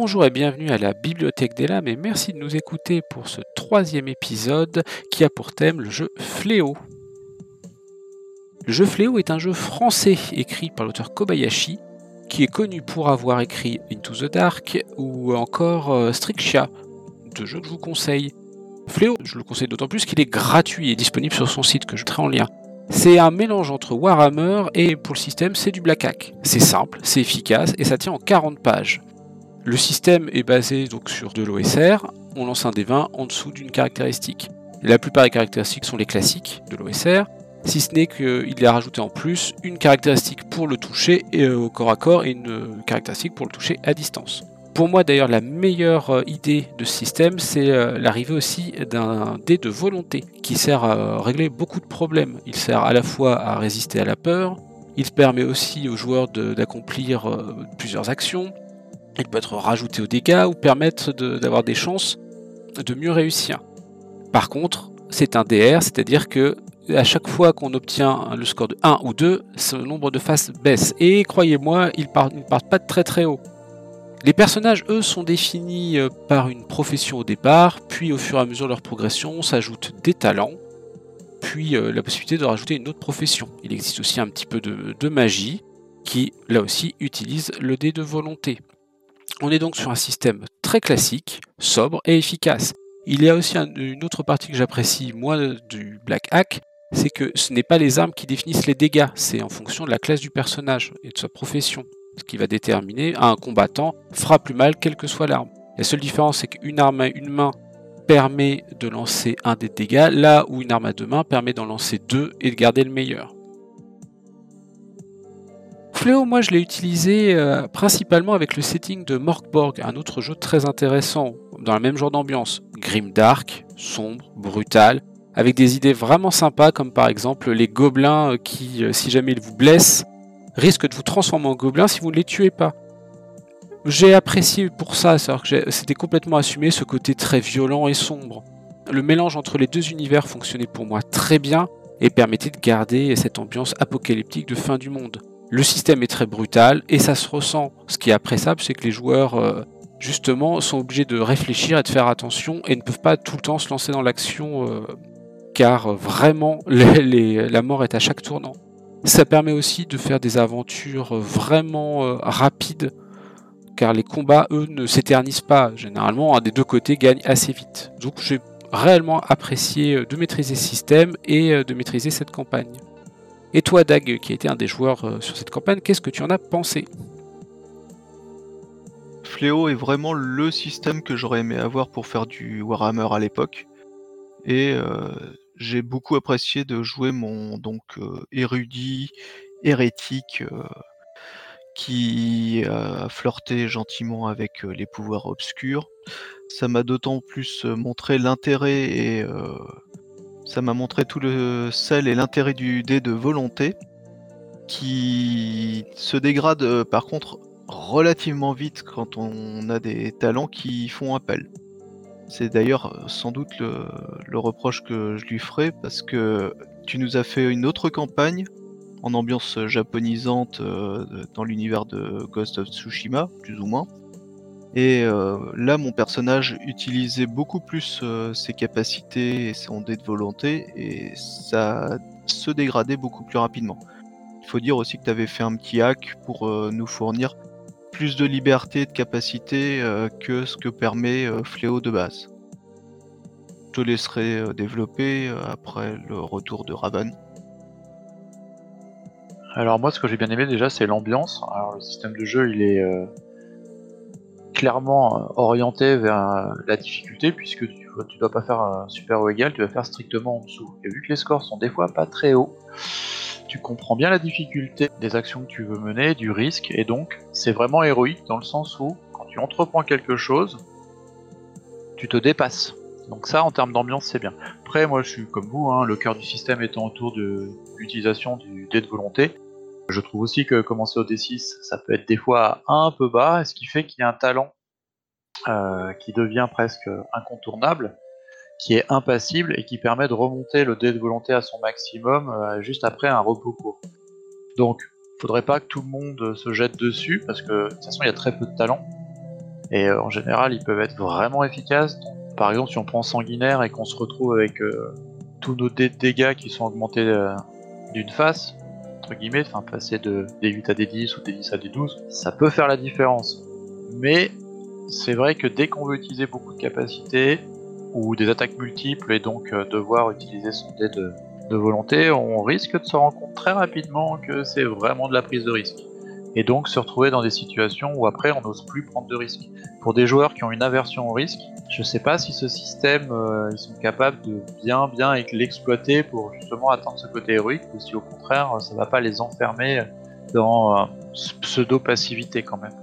Bonjour et bienvenue à la Bibliothèque des Lames et merci de nous écouter pour ce troisième épisode qui a pour thème le jeu Fléau. Le jeu Fléau est un jeu français écrit par l'auteur Kobayashi qui est connu pour avoir écrit Into the Dark ou encore euh, Strixia, deux jeux que je vous conseille. Fléau, je le conseille d'autant plus qu'il est gratuit et disponible sur son site que je mettrai en lien. C'est un mélange entre Warhammer et pour le système c'est du Black Hack. C'est simple, c'est efficace et ça tient en 40 pages. Le système est basé sur de l'OSR, on lance un des 20 en dessous d'une caractéristique. La plupart des caractéristiques sont les classiques de l'OSR, si ce n'est qu'il a rajouté en plus une caractéristique pour le toucher euh, au corps à corps et une caractéristique pour le toucher à distance. Pour moi d'ailleurs la meilleure euh, idée de ce système c'est euh, l'arrivée aussi d'un dé de volonté qui sert à régler beaucoup de problèmes. Il sert à la fois à résister à la peur, il permet aussi aux joueurs d'accomplir plusieurs actions, il peut être rajouté aux dégâts ou permettre d'avoir des chances de mieux réussir. Par contre, c'est un DR, c'est-à-dire que à chaque fois qu'on obtient le score de 1 ou 2, ce nombre de faces baisse. Et croyez-moi, ils ne partent pas de très très haut. Les personnages, eux, sont définis euh, par une profession au départ, puis au fur et à mesure de leur progression, s'ajoutent des talents, puis euh, la possibilité de rajouter une autre profession. Il existe aussi un petit peu de magie, qui, là aussi, utilise le dé de volonté. On est donc sur un système très classique, sobre et efficace. Il y a aussi une autre partie que j'apprécie, moi, du Black Hack, c'est que ce n'est pas les armes qui définissent les dégâts, c'est en fonction de la classe du personnage et de sa profession, ce qui va déterminer un combattant fera plus mal quelle que soit l'arme. La seule différence, c'est qu'une arme à une main permet de lancer un des dégâts, là où une arme à deux mains permet d'en lancer deux et de garder le meilleur. Fléau, moi je l'ai utilisé euh, principalement avec le setting de Morkborg, un autre jeu très intéressant, dans le même genre d'ambiance. Grim dark, sombre, brutal, avec des idées vraiment sympas, comme par exemple les gobelins euh, qui, euh, si jamais ils vous blessent, risquent de vous transformer en gobelins si vous ne les tuez pas. J'ai apprécié pour ça, c'était complètement assumé ce côté très violent et sombre. Le mélange entre les deux univers fonctionnait pour moi très bien et permettait de garder cette ambiance apocalyptique de fin du monde. Le système est très brutal et ça se ressent. Ce qui est appréciable, c'est que les joueurs, euh, justement, sont obligés de réfléchir et de faire attention et ne peuvent pas tout le temps se lancer dans l'action euh, car vraiment la mort est à chaque tournant. Ça permet aussi de faire des aventures vraiment euh, rapides car les combats, eux, ne s'éternisent pas. Généralement, un des deux côtés gagne assez vite. Donc j'ai réellement apprécié de maîtriser ce système et de maîtriser cette campagne. Et toi, Dag, qui été un des joueurs euh, sur cette campagne, qu'est-ce que tu en as pensé? Fléau est vraiment le système que j'aurais aimé avoir pour faire du Warhammer à l'époque. Et euh, j'ai beaucoup apprécié de jouer mon donc euh, érudit, hérétique, qui a flirté gentiment avec les pouvoirs obscurs. Ça m'a d'autant plus montré l'intérêt et ça m'a montré tout le sel et l'intérêt du dé de volonté, qui se dégrade euh, par contre relativement vite quand on a des talents qui font appel. C'est d'ailleurs euh, sans doute le, reproche que je lui ferai parce que tu nous as fait une autre campagne en ambiance japonisante euh, dans l'univers de Ghost of Tsushima, plus ou moins. Et euh, là, mon personnage utilisait beaucoup plus euh, ses capacités et son dé de volonté, et ça se dégradait beaucoup plus rapidement. Il faut dire aussi que tu avais fait un petit hack pour euh, nous fournir plus de liberté et de capacité que ce que permet Fléau de base. Je te laisserai développer après le retour de Raven. Alors moi, ce que j'ai bien aimé déjà, c'est l'ambiance. Alors le système de jeu, il est clairement euh, orienté vers euh, la difficulté, puisque tu ne dois pas faire un super ou égal, tu vas faire strictement en dessous. Et vu que les scores sont des fois pas très hauts, tu comprends bien la difficulté des actions que tu veux mener, du risque, et donc c'est vraiment héroïque dans le sens où quand tu entreprends quelque chose, tu te dépasses. Donc ça, en termes d'ambiance, c'est bien. Après, moi, je suis comme vous, hein, le cœur du système étant autour de l'utilisation du dé de volonté. Je trouve aussi que commencer au D6, ça peut être des fois un peu bas, ce qui fait qu'il y a un talent euh, qui devient presque incontournable, qui est impassible et qui permet de remonter le dé de volonté à son maximum euh, juste après un repos court. Donc, faudrait pas que tout le monde se jette dessus, parce que de toute façon, il y a très peu de talent. Et en général, ils peuvent être vraiment efficaces. Par exemple, si on prend sanguinaire et qu'on se retrouve avec tous nos dégâts qui sont augmentés d'une face, entre guillemets, enfin passer de D8 à D10 ou D10 à D12, ça peut faire la différence. Mais c'est vrai que dès qu'on veut utiliser beaucoup de capacités ou des attaques multiples et donc euh, devoir utiliser son dé de, volonté, on risque de se rendre compte très rapidement que c'est vraiment de la prise de risque. Et donc se retrouver dans des situations où après on n'ose plus prendre de risques. Pour des joueurs qui ont une aversion au risque, je sais pas si ce système euh, ils sont capables de bien bien l'exploiter pour justement atteindre ce côté héroïque ou si au contraire ça va pas les enfermer dans euh, pseudo passivité quand même.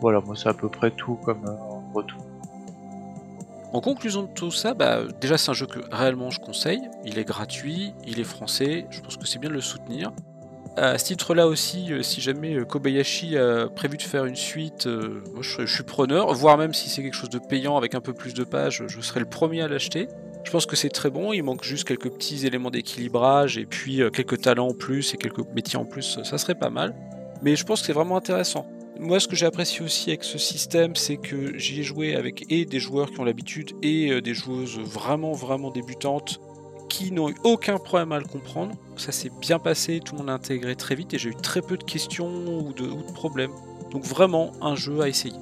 Voilà, moi c'est à peu près tout comme euh, retour. En conclusion de tout ça, bah, déjà c'est un jeu que réellement je conseille. Il est gratuit, il est français, je pense que c'est bien de le soutenir. À ce titre-là aussi, euh, si jamais euh, Kobayashi a prévu de faire une suite, moi je, suis preneur, voire même si c'est quelque chose de payant avec un peu plus de pages, je serai le premier à l'acheter. Je pense que c'est très bon, il manque juste quelques petits éléments d'équilibrage et puis quelques talents en plus et quelques métiers en plus, ça serait pas mal. Mais je pense que c'est vraiment intéressant. Moi, ce que j'ai apprécié aussi avec ce système, c'est que j'y ai joué avec et des joueurs qui ont l'habitude et euh, des joueuses vraiment, vraiment débutantes qui n'ont eu aucun problème à le comprendre. Ça s'est bien passé, tout le monde l'a intégré très vite et j'ai eu très peu de questions ou de problèmes. Donc vraiment un jeu à essayer.